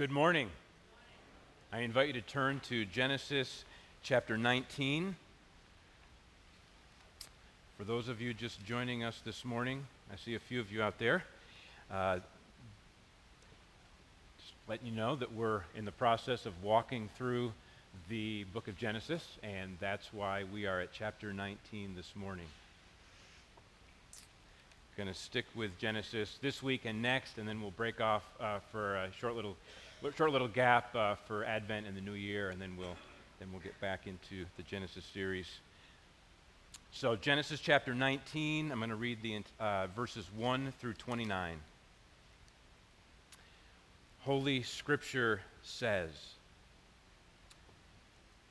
Good morning. I invite you to turn to Genesis chapter 19. For those of you just joining us this morning, I see a few of you out there. Uh, just letting you know that we're in the process of walking through the book of Genesis, and that's why we are at chapter 19 this morning. Going to stick with Genesis this week and next, and then we'll break off uh, for a short little, short little gap uh, for Advent and the New Year, and then we'll then we'll get back into the Genesis series. So Genesis chapter 19, I'm going to read the uh, verses 1 through 29. Holy Scripture says.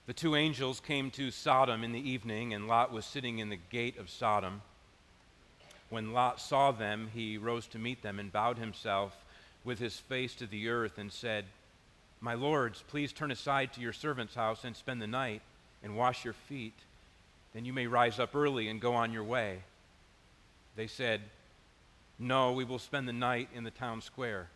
The two angels came to Sodom in the evening, and Lot was sitting in the gate of Sodom. When Lot saw them, he rose to meet them and bowed himself with his face to the earth and said, My lords, please turn aside to your servant's house and spend the night and wash your feet. Then you may rise up early and go on your way. They said, No, we will spend the night in the town square.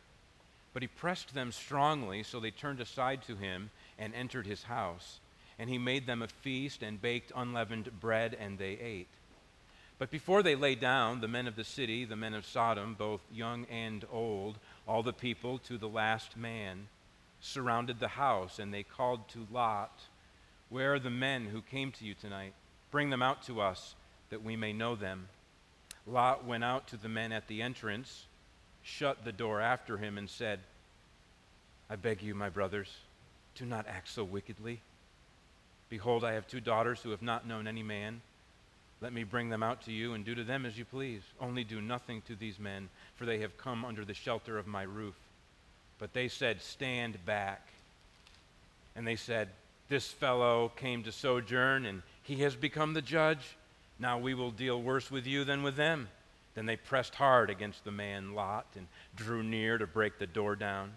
But he pressed them strongly, so they turned aside to him and entered his house. And he made them a feast and baked unleavened bread, and they ate. But before they lay down, the men of the city, the men of Sodom, both young and old, all the people to the last man, surrounded the house, and they called to Lot, Where are the men who came to you tonight? Bring them out to us, that we may know them. Lot went out to the men at the entrance, shut the door after him, and said, I beg you, my brothers, do not act so wickedly. Behold, I have two daughters who have not known any man. Let me bring them out to you and do to them as you please. Only do nothing to these men, for they have come under the shelter of my roof. But they said, Stand back. And they said, This fellow came to sojourn, and he has become the judge. Now we will deal worse with you than with them. Then they pressed hard against the man Lot and drew near to break the door down.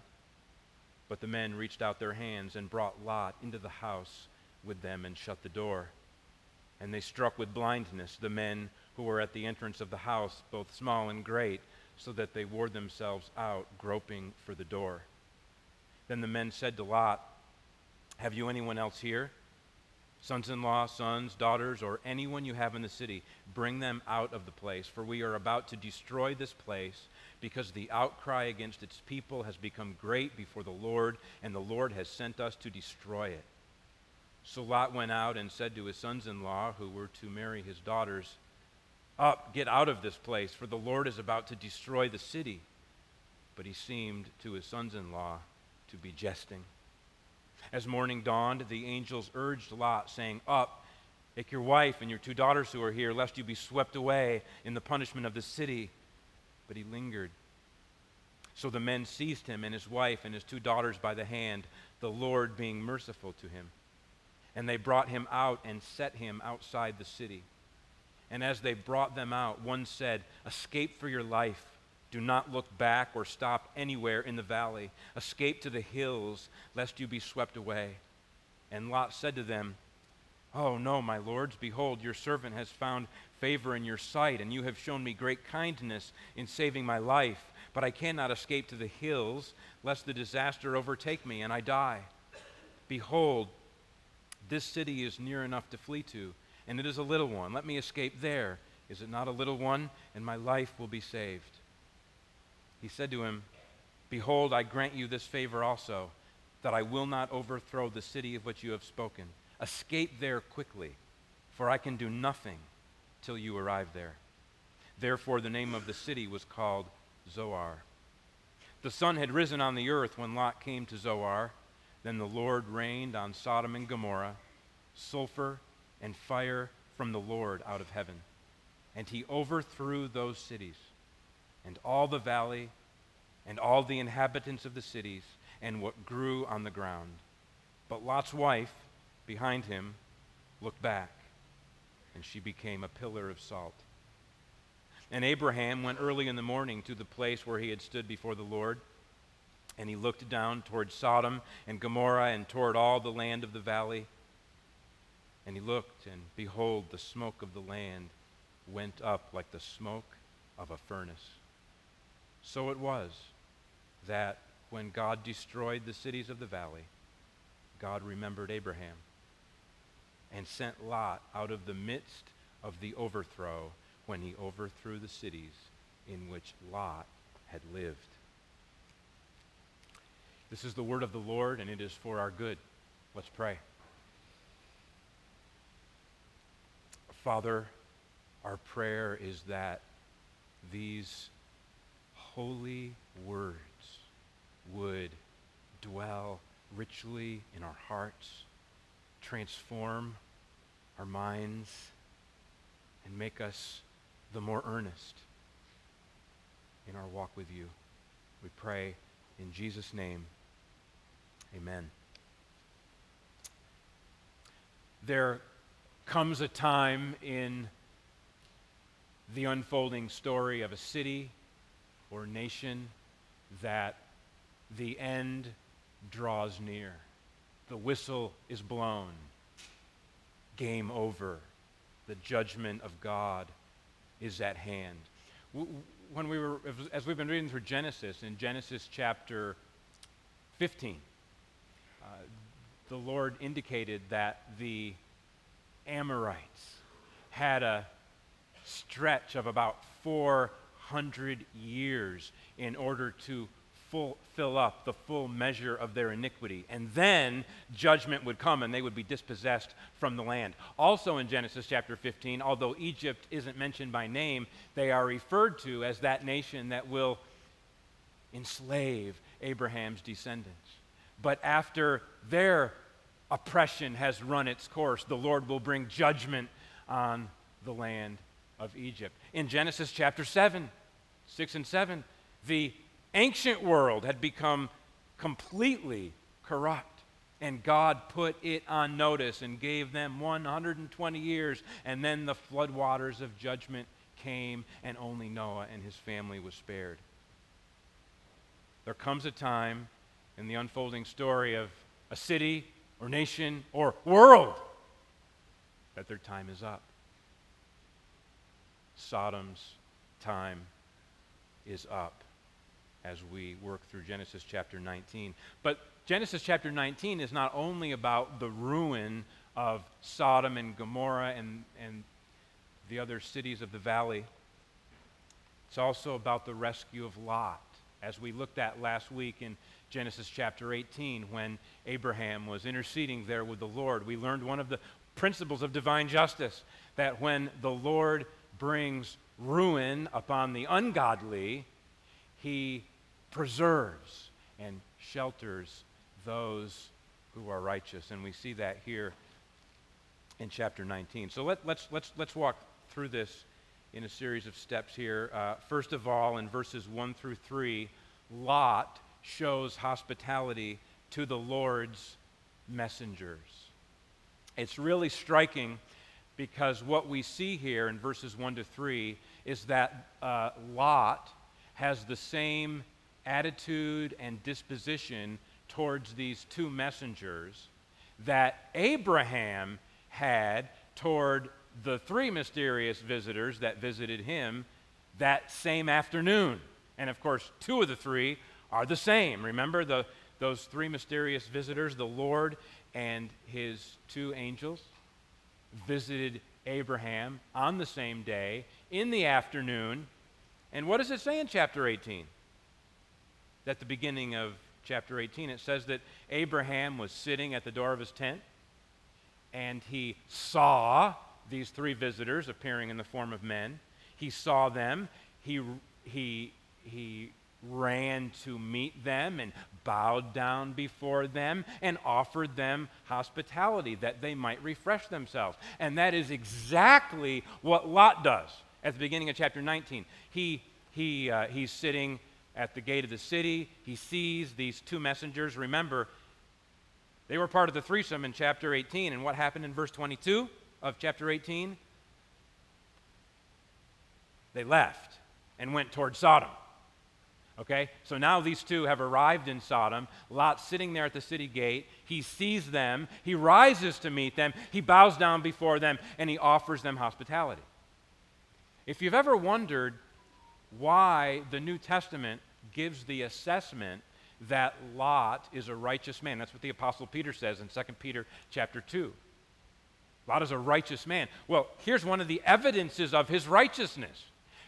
But the men reached out their hands and brought Lot into the house with them and shut the door. And they struck with blindness the men who were at the entrance of the house, both small and great, so that they wore themselves out, groping for the door. Then the men said to Lot, Have you anyone else here? Sons in law, sons, daughters, or anyone you have in the city, bring them out of the place, for we are about to destroy this place, because the outcry against its people has become great before the Lord, and the Lord has sent us to destroy it. So Lot went out and said to his sons in law, who were to marry his daughters, Up, get out of this place, for the Lord is about to destroy the city. But he seemed to his sons in law to be jesting. As morning dawned, the angels urged Lot, saying, Up, take your wife and your two daughters who are here, lest you be swept away in the punishment of the city. But he lingered. So the men seized him and his wife and his two daughters by the hand, the Lord being merciful to him. And they brought him out and set him outside the city. And as they brought them out, one said, Escape for your life. Do not look back or stop anywhere in the valley. Escape to the hills, lest you be swept away. And Lot said to them, Oh, no, my lords, behold, your servant has found favor in your sight, and you have shown me great kindness in saving my life. But I cannot escape to the hills, lest the disaster overtake me and I die. Behold, this city is near enough to flee to, and it is a little one. Let me escape there. Is it not a little one? And my life will be saved. He said to him, Behold, I grant you this favor also, that I will not overthrow the city of which you have spoken. Escape there quickly, for I can do nothing till you arrive there. Therefore, the name of the city was called Zoar. The sun had risen on the earth when Lot came to Zoar. Then the Lord rained on Sodom and Gomorrah sulfur and fire from the Lord out of heaven. And he overthrew those cities, and all the valley, and all the inhabitants of the cities, and what grew on the ground. But Lot's wife, behind him, looked back, and she became a pillar of salt. And Abraham went early in the morning to the place where he had stood before the Lord. And he looked down toward Sodom and Gomorrah and toward all the land of the valley. And he looked, and behold, the smoke of the land went up like the smoke of a furnace. So it was that when God destroyed the cities of the valley, God remembered Abraham and sent Lot out of the midst of the overthrow when he overthrew the cities in which Lot had lived. This is the word of the Lord, and it is for our good. Let's pray. Father, our prayer is that these holy words would dwell richly in our hearts, transform our minds, and make us the more earnest in our walk with you. We pray in Jesus' name. Amen. There comes a time in the unfolding story of a city or nation that the end draws near. The whistle is blown. Game over. The judgment of God is at hand. When we were, as we've been reading through Genesis, in Genesis chapter 15, uh, the Lord indicated that the Amorites had a stretch of about 400 years in order to full, fill up the full measure of their iniquity. And then judgment would come and they would be dispossessed from the land. Also in Genesis chapter 15, although Egypt isn't mentioned by name, they are referred to as that nation that will enslave Abraham's descendants. But after their oppression has run its course, the Lord will bring judgment on the land of Egypt. In Genesis chapter 7, 6 and 7, the ancient world had become completely corrupt. And God put it on notice and gave them 120 years. And then the floodwaters of judgment came, and only Noah and his family was spared. There comes a time in the unfolding story of a city or nation or world that their time is up. Sodom's time is up as we work through Genesis chapter 19. But Genesis chapter 19 is not only about the ruin of Sodom and Gomorrah and, and the other cities of the valley, it's also about the rescue of Lot, as we looked at last week in Genesis chapter 18 when Abraham was interceding there with the Lord. We learned one of the principles of divine justice that when the Lord brings ruin upon the ungodly, he preserves and shelters those who are righteous. And we see that here in chapter 19. So let, us let's, let's, let's walk through this in a series of steps here. Uh, first of all, in verses 1 through 3, Lot shows hospitality to the Lord's messengers. It's really striking because what we see here in verses 1 to 3 is that uh, Lot has the same attitude and disposition towards these two messengers that Abraham had toward the three mysterious visitors that visited him that same afternoon. And of course, two of the three are the same. Remember the, those three mysterious visitors, the Lord and his two angels, visited Abraham on the same day in the afternoon. And what does it say in chapter 18? At the beginning of chapter 18, it says that Abraham was sitting at the door of his tent and he saw these three visitors appearing in the form of men. He saw them. He, he, he ran to meet them and bowed down before them and offered them hospitality that they might refresh themselves. And that is exactly what Lot does at the beginning of chapter 19. He, he, uh, he's sitting at the gate of the city. He sees these two messengers. Remember, they were part of the threesome in chapter 18. And what happened in verse 22 of chapter 18? They left and went toward Sodom. Okay? So now these two have arrived in Sodom. Lot's sitting there at the city gate. He sees them. He rises to meet them. He bows down before them and he offers them hospitality. If you've ever wondered why the New Testament gives the assessment that Lot is a righteous man. That's what the apostle Peter says in 2 Peter chapter 2. Lot is a righteous man. Well, here's one of the evidences of his righteousness.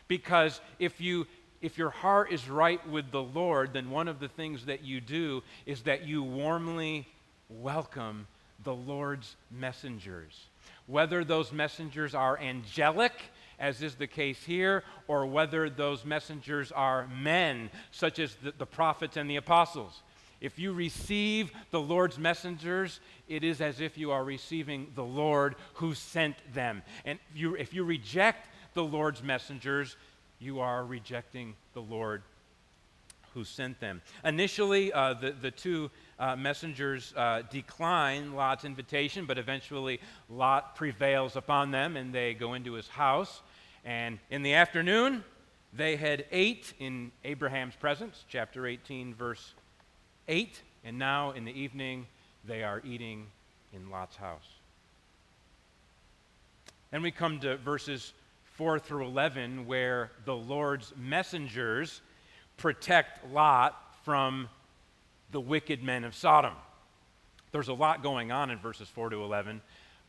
Because if you if your heart is right with the Lord, then one of the things that you do is that you warmly welcome the Lord's messengers. Whether those messengers are angelic, as is the case here, or whether those messengers are men, such as the, the prophets and the apostles. If you receive the Lord's messengers, it is as if you are receiving the Lord who sent them. And if you, if you reject the Lord's messengers, you are rejecting the Lord who sent them. Initially, uh, the, the two uh, messengers uh, decline Lot's invitation, but eventually Lot prevails upon them and they go into his house. And in the afternoon, they had ate in Abraham's presence, chapter 18, verse 8. And now in the evening, they are eating in Lot's house. Then we come to verses 4 through 11, where the Lord's messengers protect Lot from the wicked men of Sodom. There's a lot going on in verses 4 to 11,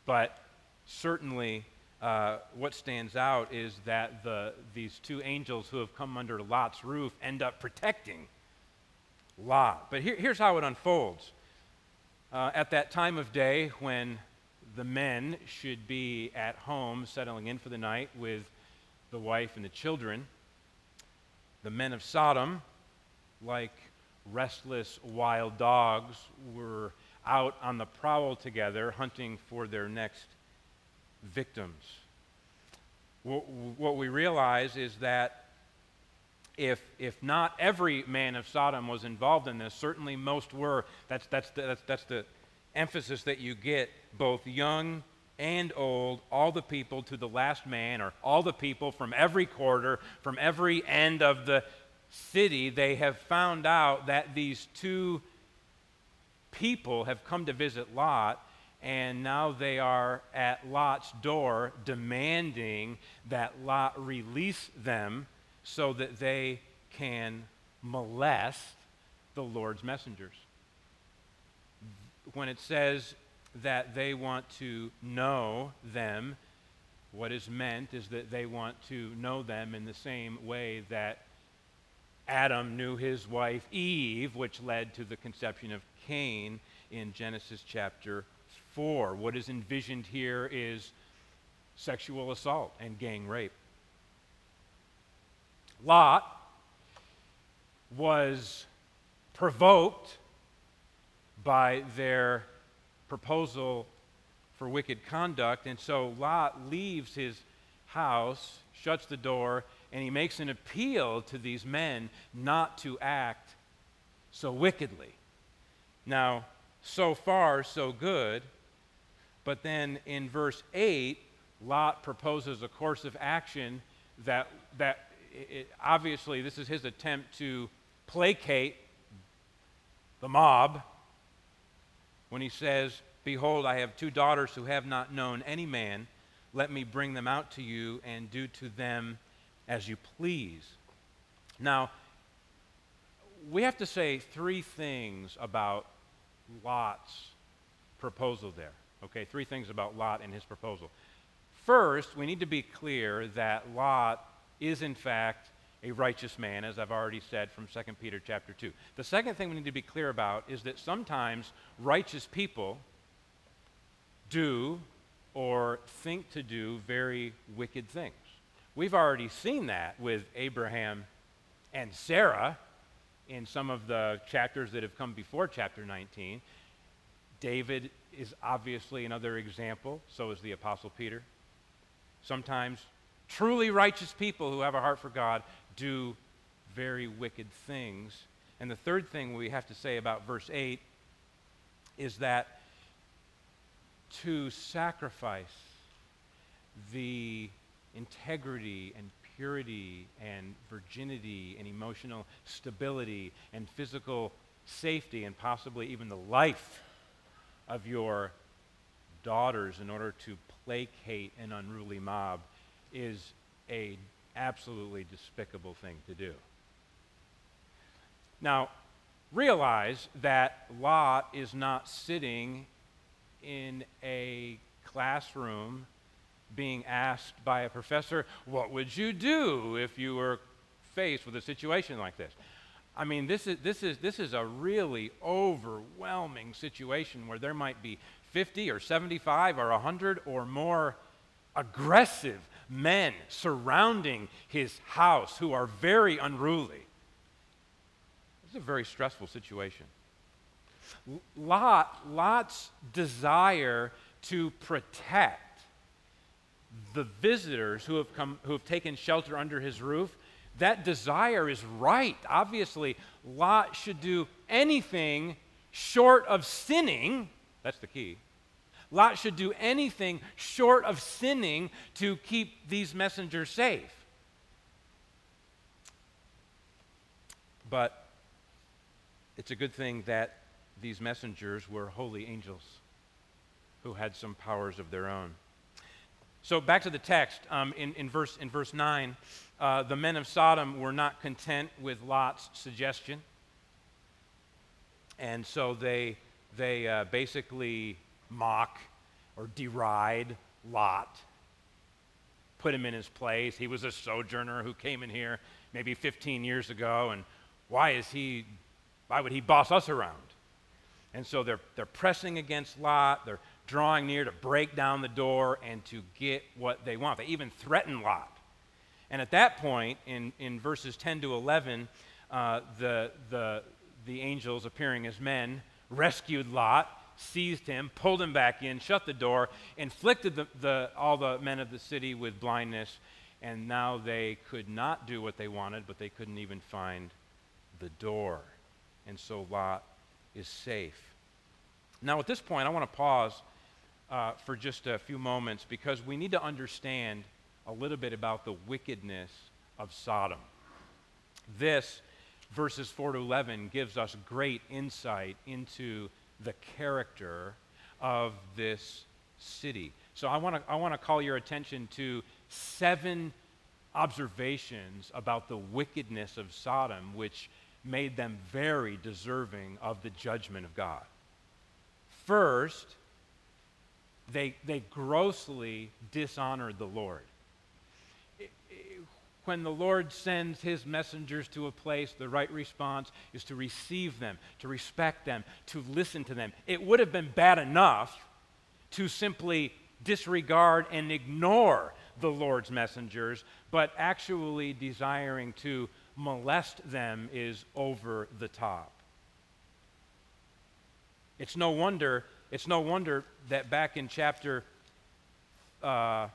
but certainly uh, what stands out is that the, these two angels who have come under Lot's roof end up protecting Lot. But here, here's how it unfolds. Uh, at that time of day when the men should be at home settling in for the night with the wife and the children, the men of Sodom, like restless wild dogs, were out on the prowl together hunting for their next victims. What we realize is that if, if not every man of Sodom was involved in this, certainly most were. That's, that's, the, that's, that's the emphasis that you get, both young and old, all the people to the last man, or all the people from every quarter, from every end of the city, they have found out that these two people have come to visit Lot, and now they are at Lot's door demanding that Lot release them so that they can molest the Lord's messengers. When it says that they want to know them, what is meant is that they want to know them in the same way that Adam knew his wife Eve, which led to the conception of Cain in Genesis chapter 4. What is envisioned here is sexual assault and gang rape. Lot was provoked by their proposal for wicked conduct, and so Lot leaves his house, shuts the door, and he makes an appeal to these men not to act so wickedly. Now, so far, so good. But then in verse 8, Lot proposes a course of action that, that it, obviously, this is his attempt to placate the mob when he says, Behold, I have two daughters who have not known any man. Let me bring them out to you and do to them as you please. Now, we have to say three things about Lot's proposal there. Okay, three things about Lot and his proposal. First, we need to be clear that Lot is, in fact, a righteous man, as I've already said from 2 Peter chapter 2. The second thing we need to be clear about is that sometimes righteous people do or think to do very wicked things. We've already seen that with Abraham and Sarah in some of the chapters that have come before chapter 19. David is obviously another example, so is the Apostle Peter. Sometimes truly righteous people who have a heart for God do very wicked things. And the third thing we have to say about verse 8 is that to sacrifice the integrity and purity and virginity and emotional stability and physical safety and possibly even the life of your daughters in order to placate an unruly mob is a absolutely despicable thing to do. Now, realize that Lot is not sitting in a classroom being asked by a professor, What would you do if you were faced with a situation like this? I mean, this is, this, is, this is a really overwhelming situation where there might be 50 or 75 or 100 or more aggressive men surrounding his house who are very unruly. It's a very stressful situation. Lot, Lot's desire to protect the visitors who have come who have taken shelter under his roof that desire is right. Obviously, Lot should do anything short of sinning. That's the key. Lot should do anything short of sinning to keep these messengers safe. But it's a good thing that these messengers were holy angels who had some powers of their own. So back to the text um, in, in, verse, in verse 9 uh, the men of Sodom were not content with Lot's suggestion. And so they, they uh, basically mock or deride Lot, put him in his place. He was a sojourner who came in here maybe 15 years ago, and why is he, why would he boss us around? And so they're, they're pressing against Lot. They're drawing near to break down the door and to get what they want. They even threaten Lot. And at that point, in, in verses 10 to 11, uh, the, the, the angels appearing as men rescued Lot, seized him, pulled him back in, shut the door, inflicted the, the, all the men of the city with blindness, and now they could not do what they wanted, but they couldn't even find the door. And so Lot is safe. Now, at this point, I want to pause uh, for just a few moments because we need to understand a little bit about the wickedness of Sodom. This, verses 4 to 11, gives us great insight into the character of this city. So I want to I want to call your attention to seven observations about the wickedness of Sodom which made them very deserving of the judgment of God. First, they, they grossly dishonored the Lord when the Lord sends his messengers to a place, the right response is to receive them, to respect them, to listen to them. It would have been bad enough to simply disregard and ignore the Lord's messengers, but actually desiring to molest them is over the top. It's no wonder, it's no wonder that back in chapter uh,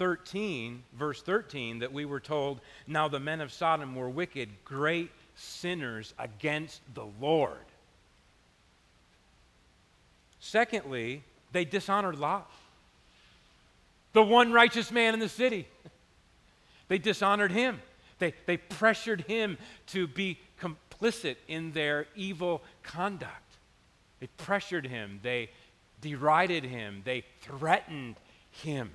13, verse 13, that we were told, Now the men of Sodom were wicked, great sinners against the Lord. Secondly, they dishonored Lot, the one righteous man in the city. They dishonored him. They, they pressured him to be complicit in their evil conduct. They pressured him. They derided him. They threatened him.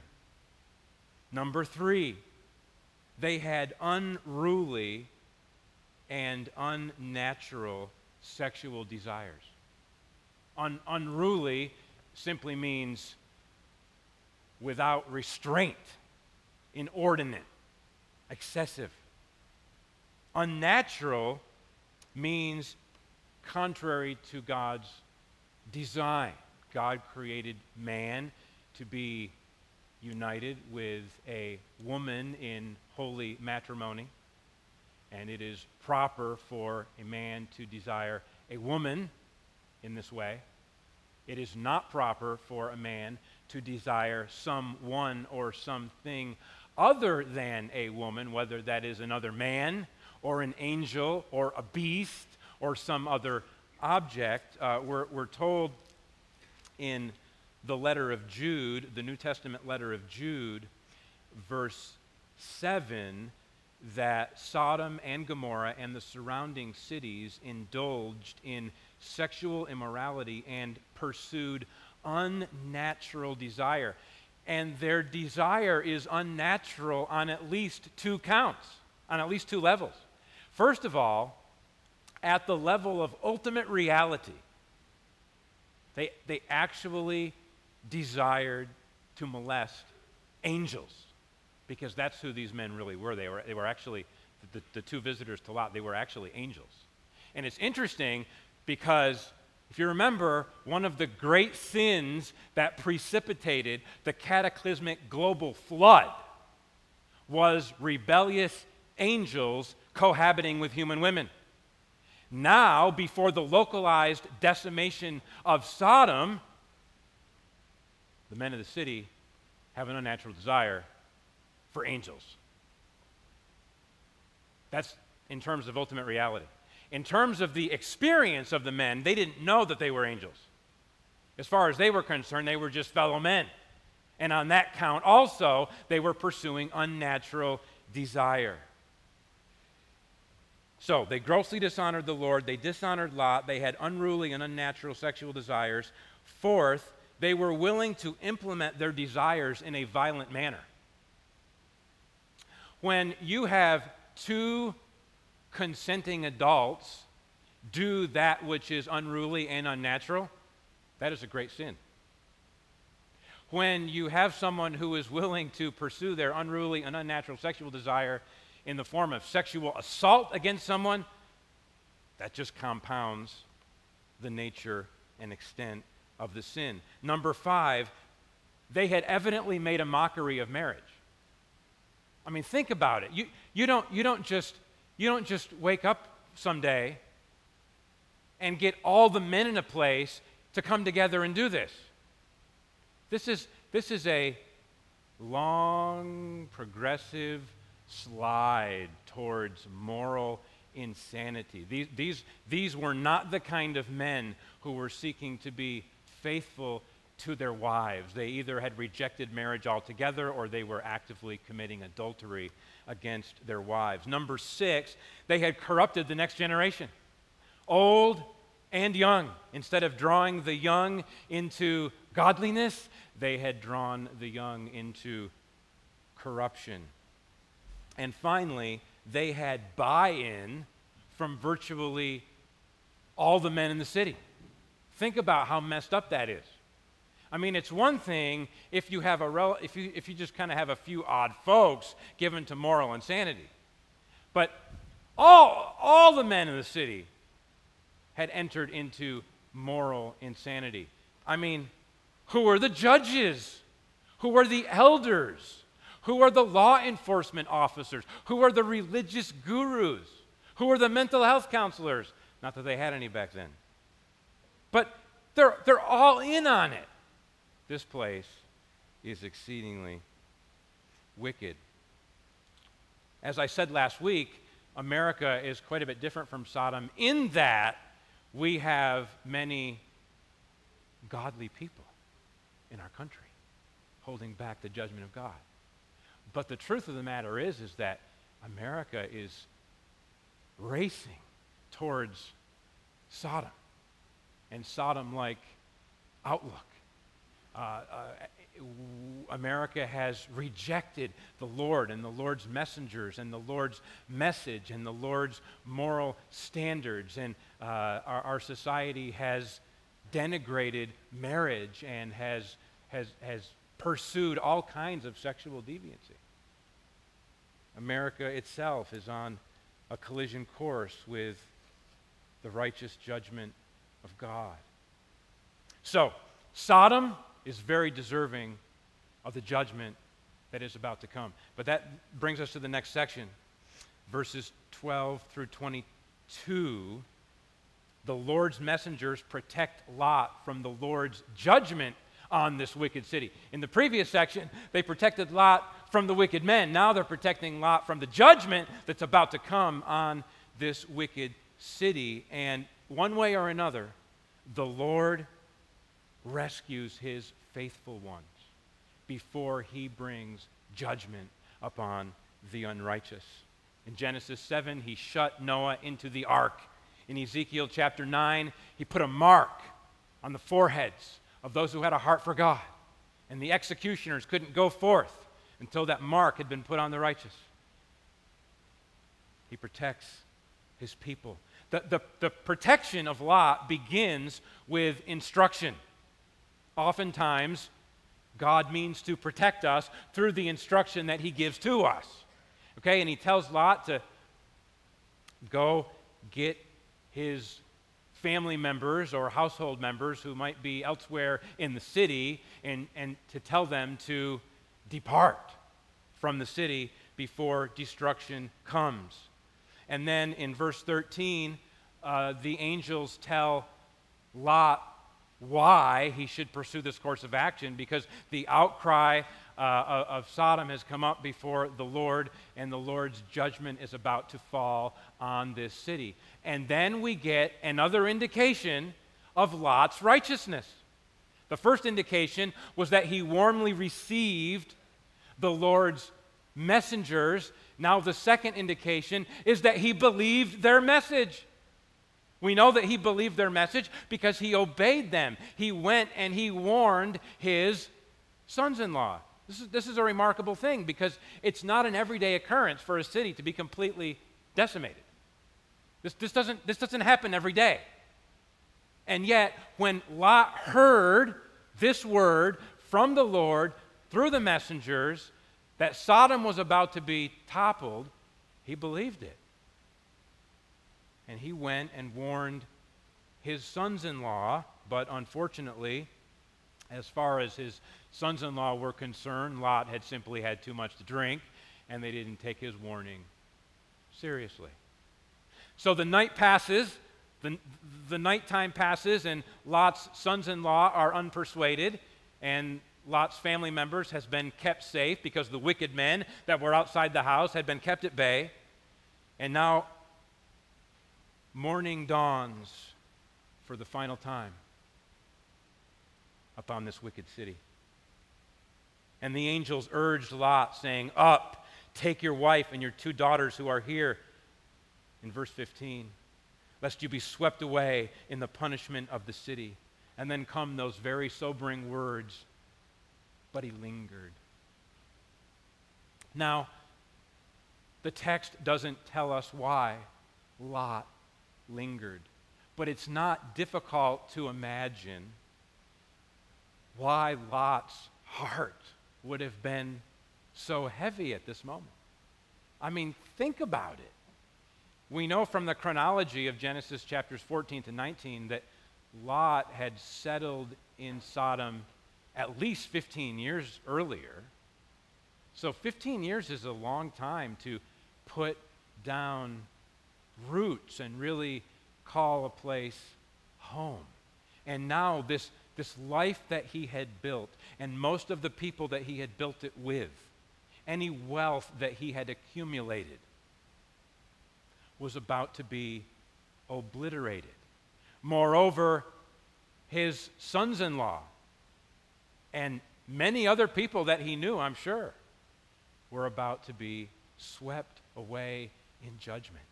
Number three, they had unruly and unnatural sexual desires. Un- unruly simply means without restraint, inordinate, excessive. Unnatural means contrary to God's design. God created man to be united with a woman in holy matrimony, and it is proper for a man to desire a woman in this way. It is not proper for a man to desire someone or something other than a woman, whether that is another man or an angel or a beast or some other object. Uh, we're, we're told in the letter of Jude, the New Testament letter of Jude, verse 7, that Sodom and Gomorrah and the surrounding cities indulged in sexual immorality and pursued unnatural desire. And their desire is unnatural on at least two counts, on at least two levels. First of all, at the level of ultimate reality. They, they actually desired to molest angels because that's who these men really were. They were, they were actually, the, the two visitors to Lot, they were actually angels. And it's interesting because if you remember, one of the great sins that precipitated the cataclysmic global flood was rebellious angels cohabiting with human women. Now, before the localized decimation of Sodom, the men of the city have an unnatural desire for angels. That's in terms of ultimate reality. In terms of the experience of the men, they didn't know that they were angels. As far as they were concerned, they were just fellow men. And on that count, also, they were pursuing unnatural desire. So they grossly dishonored the Lord. They dishonored Lot. They had unruly and unnatural sexual desires. Fourth, they were willing to implement their desires in a violent manner. When you have two consenting adults do that which is unruly and unnatural, that is a great sin. When you have someone who is willing to pursue their unruly and unnatural sexual desire in the form of sexual assault against someone, that just compounds the nature and extent of the sin. Number five, they had evidently made a mockery of marriage. I mean, think about it. You, you, don't, you don't just you don't just wake up someday and get all the men in a place to come together and do this. This is, this is a long, progressive slide towards moral insanity. These, these, these were not the kind of men who were seeking to be faithful to their wives. They either had rejected marriage altogether or they were actively committing adultery against their wives. Number six, they had corrupted the next generation, old and young. Instead of drawing the young into godliness, they had drawn the young into corruption. And finally, they had buy in from virtually all the men in the city. Think about how messed up that is. I mean, it's one thing if you have a rel- if you if you just kind of have a few odd folks given to moral insanity, but all all the men in the city had entered into moral insanity. I mean, who are the judges? Who are the elders? Who are the law enforcement officers? Who are the religious gurus? Who are the mental health counselors? Not that they had any back then. But they're, they're all in on it. This place is exceedingly wicked. As I said last week, America is quite a bit different from Sodom in that we have many godly people in our country holding back the judgment of God. But the truth of the matter is is that America is racing towards Sodom and Sodom like outlook. Uh, uh, America has rejected the Lord and the Lord's messengers and the Lord's message and the Lord's moral standards. And uh, our, our, society has denigrated marriage and has, has, has pursued all kinds of sexual deviancy. America itself is on a collision course with the righteous judgment of God. So, Sodom is very deserving of the judgment that is about to come. But that brings us to the next section, verses 12 through 22. The Lord's messengers protect Lot from the Lord's judgment on this wicked city. In the previous section, they protected Lot from the wicked men. Now they're protecting Lot from the judgment that's about to come on this wicked city. And one way or another, the Lord rescues his faithful ones before he brings judgment upon the unrighteous. In Genesis 7, he shut Noah into the ark. In Ezekiel chapter 9, he put a mark on the foreheads of those who had a heart for God. And the executioners couldn't go forth until that mark had been put on the righteous. He protects his people. The, the, the protection of Lot begins with instruction. Oftentimes, God means to protect us through the instruction that he gives to us. Okay, and he tells Lot to go get his family members or household members who might be elsewhere in the city and, and to tell them to depart from the city before destruction comes. And then in verse 13, uh, the angels tell Lot why he should pursue this course of action because the outcry uh, of Sodom has come up before the Lord, and the Lord's judgment is about to fall on this city. And then we get another indication of Lot's righteousness. The first indication was that he warmly received the Lord's messengers. Now, the second indication is that he believed their message. We know that he believed their message because he obeyed them. He went and he warned his sons in law. This is, this is a remarkable thing because it's not an everyday occurrence for a city to be completely decimated. This, this, doesn't, this doesn't happen every day. And yet, when Lot heard this word from the Lord through the messengers that Sodom was about to be toppled, he believed it. And he went and warned his sons in law, but unfortunately, as far as his sons in law were concerned, Lot had simply had too much to drink, and they didn't take his warning seriously. So the night passes, the, the nighttime passes, and Lot's sons in law are unpersuaded, and Lot's family members has been kept safe because the wicked men that were outside the house had been kept at bay. And now morning dawns for the final time upon this wicked city. And the angels urged Lot, saying, Up, take your wife and your two daughters who are here. In verse 15, lest you be swept away in the punishment of the city. And then come those very sobering words, but he lingered. Now, the text doesn't tell us why Lot lingered, but it's not difficult to imagine why Lot's heart would have been so heavy at this moment. I mean, think about it. We know from the chronology of Genesis chapters 14 to 19 that Lot had settled in Sodom at least 15 years earlier. So 15 years is a long time to put down roots and really call a place home. And now this this life that he had built, and most of the people that he had built it with, any wealth that he had accumulated, was about to be obliterated. Moreover, his sons in law and many other people that he knew, I'm sure, were about to be swept away in judgment.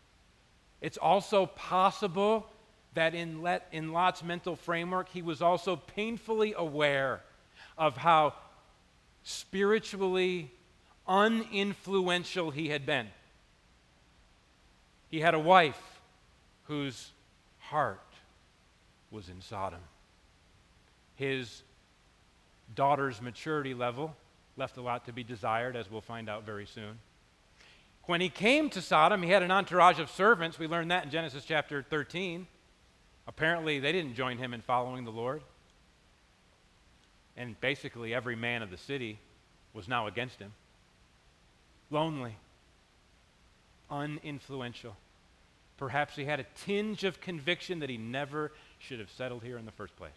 It's also possible that in, Let, in Lot's mental framework, he was also painfully aware of how spiritually uninfluential he had been. He had a wife whose heart was in Sodom. His daughter's maturity level left a lot to be desired, as we'll find out very soon. When he came to Sodom, he had an entourage of servants. We learned that in Genesis chapter 13. Apparently, they didn't join him in following the Lord. And basically, every man of the city was now against him. Lonely, uninfluential. Perhaps he had a tinge of conviction that he never should have settled here in the first place.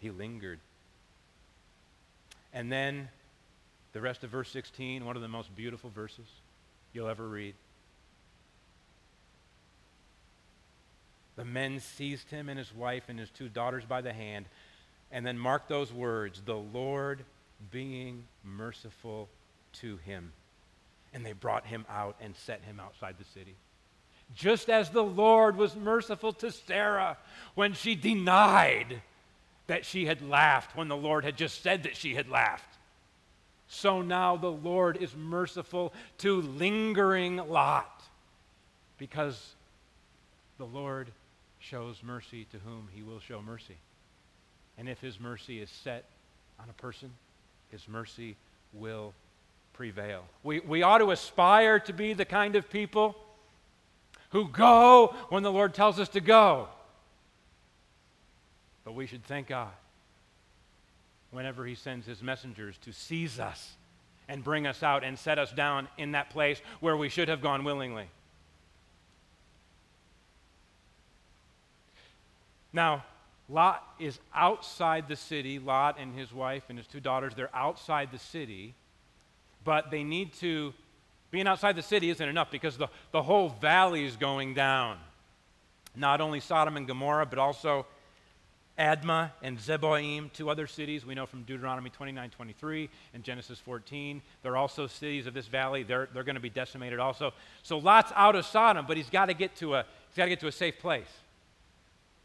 He lingered. And then the rest of verse 16, one of the most beautiful verses you'll ever read. The men seized him and his wife and his two daughters by the hand, and then marked those words, the Lord being merciful to him. And they brought him out and set him outside the city. Just as the Lord was merciful to Sarah when she denied that she had laughed when the Lord had just said that she had laughed. So now the Lord is merciful to lingering Lot Because the Lord shows mercy to whom he will show mercy. And if his mercy is set on a person, his mercy will prevail. We, we ought to aspire to be the kind of people who go when the Lord tells us to go. But we should thank God whenever he sends his messengers to seize us and bring us out and set us down in that place where we should have gone willingly. Now, Lot is outside the city. Lot and his wife and his two daughters, they're outside the city. But they need to, being outside the city isn't enough because the, the whole valley is going down. Not only Sodom and Gomorrah, but also Admah and Zeboim, two other cities we know from Deuteronomy 29 23 and Genesis 14. They're also cities of this valley. They're, they're going to be decimated also. So Lot's out of Sodom, but he's got to get to a he's got to get to a safe place.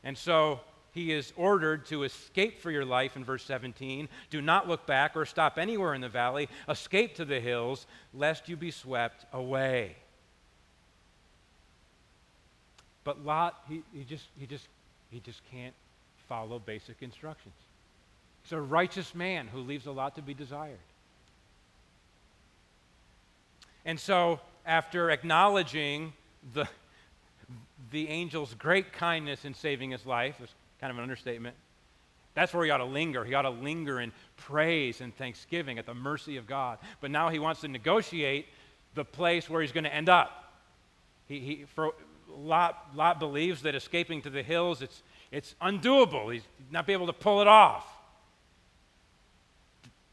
And so he is ordered to escape for your life in verse 17. Do not look back or stop anywhere in the valley. Escape to the hills, lest you be swept away. But Lot, he, he, just, he, just, he just can't follow basic instructions. He's a righteous man who leaves a lot to be desired. And so, after acknowledging the, the angel's great kindness in saving his life, it's kind of an understatement. That's where he ought to linger. He ought to linger in praise and thanksgiving at the mercy of God. But now he wants to negotiate the place where he's going to end up. He, he, for Lot, Lot believes that escaping to the hills, it's, it's undoable. He's not be able to pull it off.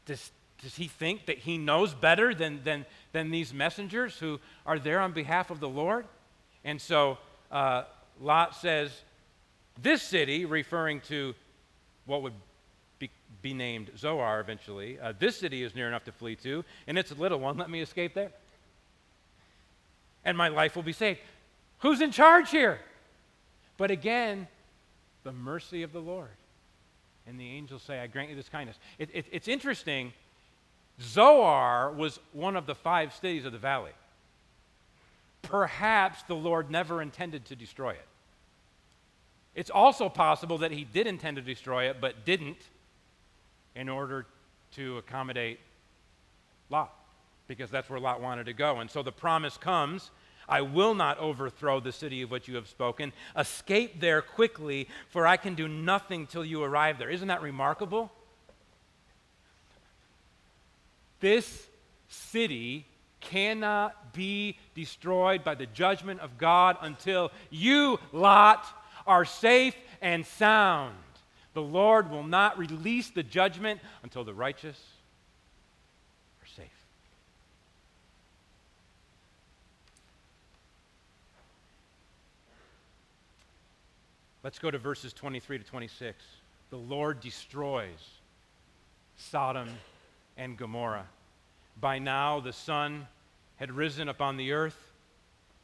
Does, does he think that he knows better than, than, than these messengers who are there on behalf of the Lord? And so uh, Lot says, This city, referring to what would be, be named Zoar eventually, uh, this city is near enough to flee to, and it's a little one. Let me escape there. And my life will be saved. Who's in charge here? But again, the mercy of the Lord. And the angels say, I grant you this kindness. It, it, it's interesting. Zoar was one of the five cities of the valley. Perhaps the Lord never intended to destroy it. It's also possible that he did intend to destroy it, but didn't in order to accommodate Lot, because that's where Lot wanted to go. And so the promise comes I will not overthrow the city of which you have spoken. Escape there quickly, for I can do nothing till you arrive there. Isn't that remarkable? This city cannot be destroyed by the judgment of God until you, Lot, are safe and sound. The Lord will not release the judgment until the righteous Let's go to verses 23 to 26. The Lord destroys Sodom and Gomorrah. By now, the sun had risen upon the earth.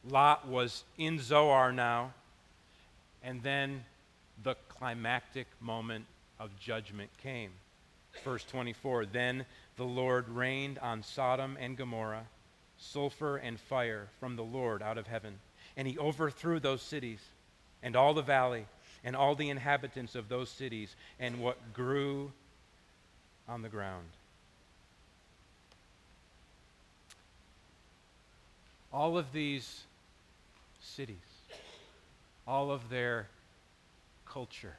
Lot was in Zoar now. And then the climactic moment of judgment came. Verse 24 Then the Lord rained on Sodom and Gomorrah sulfur and fire from the Lord out of heaven, and he overthrew those cities and all the valley, and all the inhabitants of those cities, and what grew on the ground. All of these cities, all of their culture,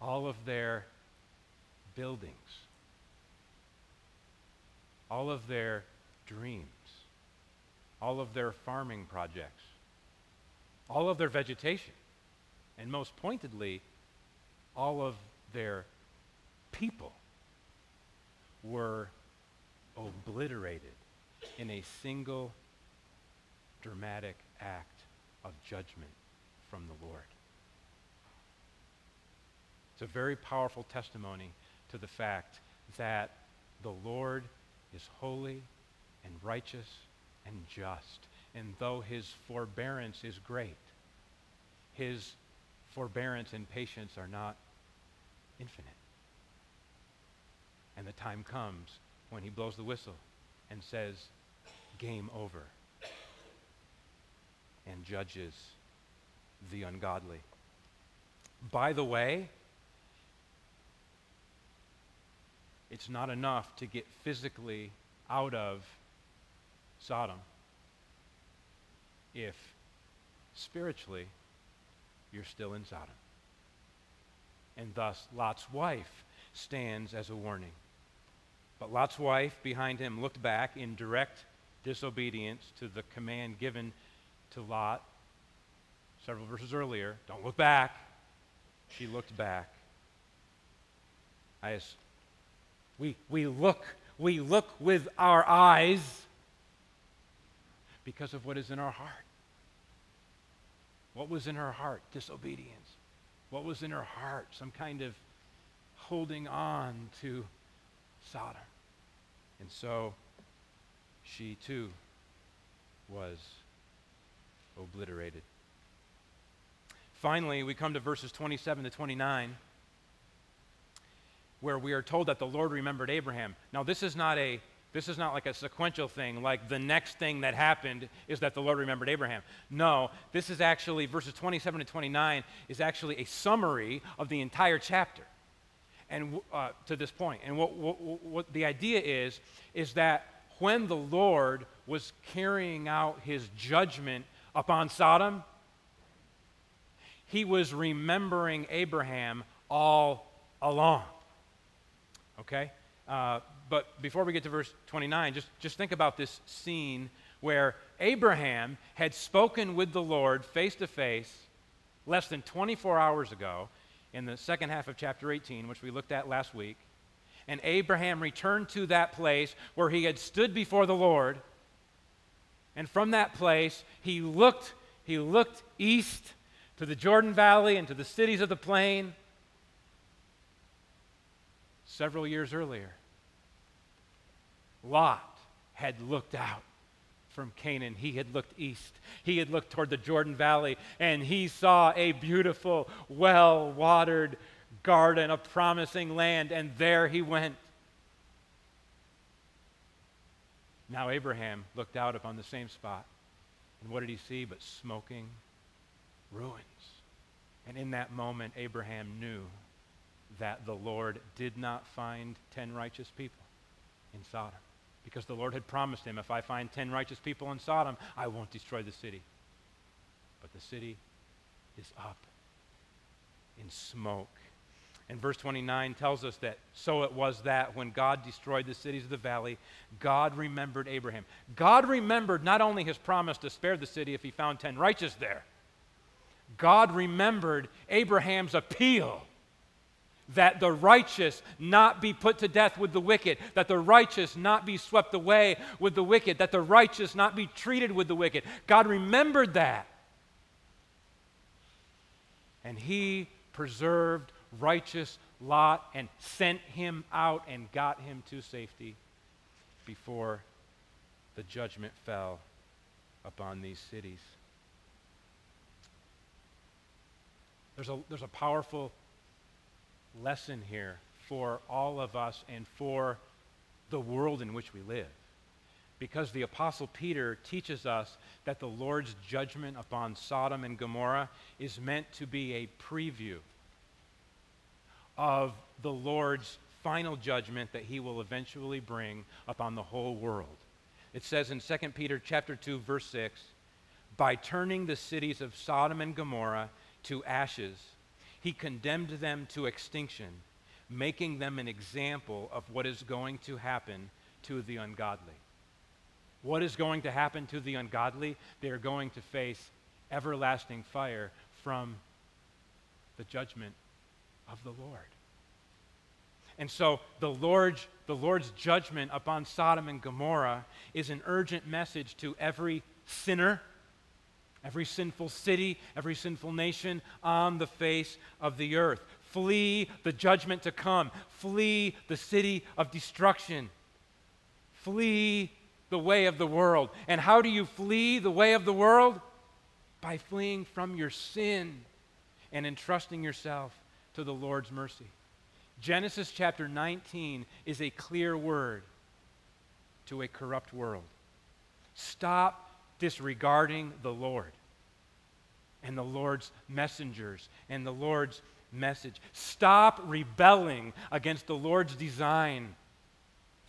all of their buildings, all of their dreams, all of their farming projects, all of their vegetation, and most pointedly, all of their people were obliterated in a single dramatic act of judgment from the Lord. It's a very powerful testimony to the fact that the Lord is holy and righteous and just. And though his forbearance is great, his forbearance and patience are not infinite. And the time comes when he blows the whistle and says, Game over. and judges the ungodly. By the way, it's not enough to get physically out of Sodom if spiritually you're still in Sodom. And thus, Lot's wife stands as a warning. But Lot's wife behind him looked back in direct disobedience to the command given to Lot several verses earlier. Don't look back. She looked back. I, we, we look we look with our eyes because of what is in our heart. What was in her heart? Disobedience. What was in her heart? Some kind of holding on to Sodom. And so she too was obliterated. Finally, we come to verses 27 to 29 where we are told that the Lord remembered Abraham. Now, this is not a this is not like a sequential thing, like the next thing that happened is that the Lord remembered Abraham. No, this is actually, verses 27 to 29 is actually a summary of the entire chapter and uh, to this point. And what, what, what the idea is, is that when the Lord was carrying out his judgment upon Sodom, he was remembering Abraham all along. Okay? Uh, but before we get to verse 29, just, just think about this scene where Abraham had spoken with the Lord face to face less than 24 hours ago in the second half of chapter 18, which we looked at last week. And Abraham returned to that place where he had stood before the Lord. And from that place, he looked, he looked east to the Jordan Valley and to the cities of the plain several years earlier. Lot had looked out from Canaan. He had looked east. He had looked toward the Jordan Valley, and he saw a beautiful, well watered garden, a promising land, and there he went. Now Abraham looked out upon the same spot, and what did he see but smoking ruins? And in that moment, Abraham knew that the Lord did not find 10 righteous people in Sodom. Because the Lord had promised him, if I find 10 righteous people in Sodom, I won't destroy the city. But the city is up in smoke. And verse 29 tells us that so it was that when God destroyed the cities of the valley, God remembered Abraham. God remembered not only his promise to spare the city if he found 10 righteous there, God remembered Abraham's appeal that the righteous not be put to death with the wicked, that the righteous not be swept away with the wicked, that the righteous not be treated with the wicked. God remembered that. And he preserved righteous Lot and sent him out and got him to safety before the judgment fell upon these cities. There's a, there's a powerful lesson here for all of us and for the world in which we live. Because the Apostle Peter teaches us that the Lord's judgment upon Sodom and Gomorrah is meant to be a preview of the Lord's final judgment that he will eventually bring upon the whole world. It says in 2 Peter chapter 2 verse 6, by turning the cities of Sodom and Gomorrah to ashes, he condemned them to extinction, making them an example of what is going to happen to the ungodly. What is going to happen to the ungodly? They are going to face everlasting fire from the judgment of the Lord. And so the Lord's, the Lord's judgment upon Sodom and Gomorrah is an urgent message to every sinner every sinful city, every sinful nation on the face of the earth. Flee the judgment to come. Flee the city of destruction. Flee the way of the world. And how do you flee the way of the world? By fleeing from your sin and entrusting yourself to the Lord's mercy. Genesis chapter 19 is a clear word to a corrupt world. Stop disregarding the Lord. and the Lord's messengers and the Lord's message. Stop rebelling against the Lord's design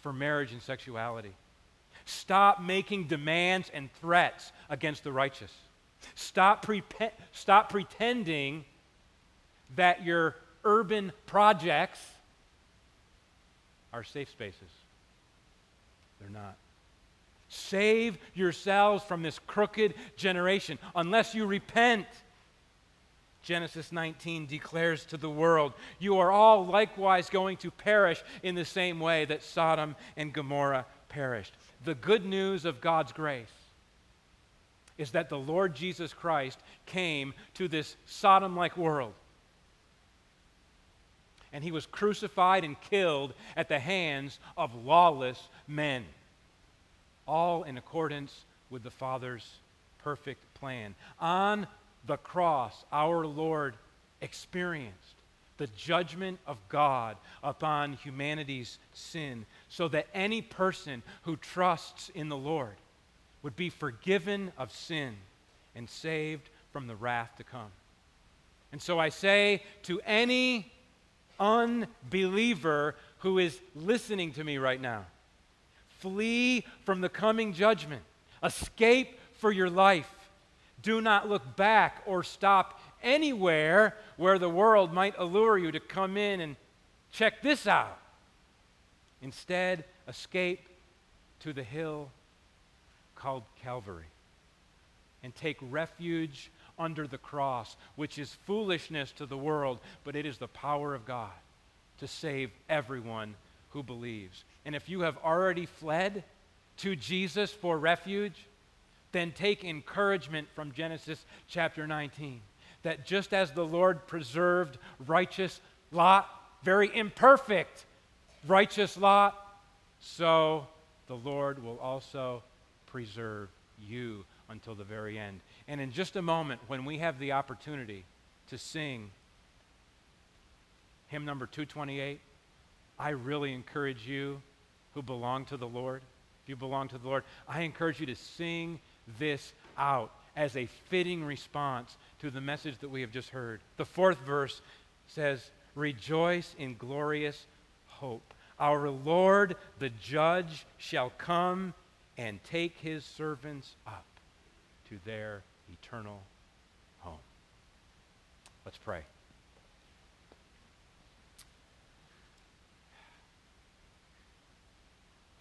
for marriage and sexuality. Stop making demands and threats against the righteous. Stop, stop pretending that your urban projects are safe spaces. They're not. Save yourselves from this crooked generation unless you repent. Genesis 19 declares to the world, You are all likewise going to perish in the same way that Sodom and Gomorrah perished. The good news of God's grace is that the Lord Jesus Christ came to this Sodom like world. And he was crucified and killed at the hands of lawless men, all in accordance with the Father's perfect plan. On the cross, our Lord experienced the judgment of God upon humanity's sin, so that any person who trusts in the Lord would be forgiven of sin and saved from the wrath to come. And so I say to any unbeliever who is listening to me right now flee from the coming judgment, escape for your life. Do not look back or stop anywhere where the world might allure you to come in and check this out. Instead, escape to the hill called Calvary and take refuge under the cross, which is foolishness to the world, but it is the power of God to save everyone who believes. And if you have already fled to Jesus for refuge, then take encouragement from Genesis chapter 19 that just as the Lord preserved righteous Lot, very imperfect righteous Lot, so the Lord will also preserve you until the very end. And in just a moment, when we have the opportunity to sing hymn number 228, I really encourage you who belong to the Lord, if you belong to the Lord, I encourage you to sing this out as a fitting response to the message that we have just heard. The fourth verse says, Rejoice in glorious hope. Our Lord, the judge, shall come and take his servants up to their eternal home. Let's pray.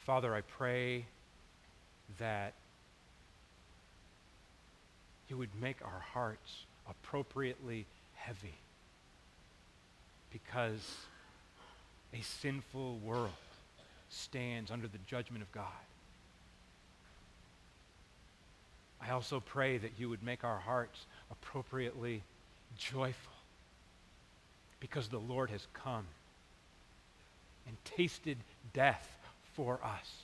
Father, I pray that you would make our hearts appropriately heavy because a sinful world stands under the judgment of God. I also pray that you would make our hearts appropriately joyful because the Lord has come and tasted death for us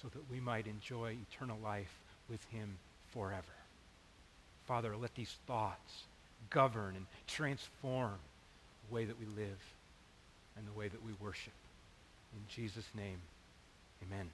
so that we might enjoy eternal life with him forever. Father, let these thoughts govern and transform the way that we live and the way that we worship. In Jesus' name, amen.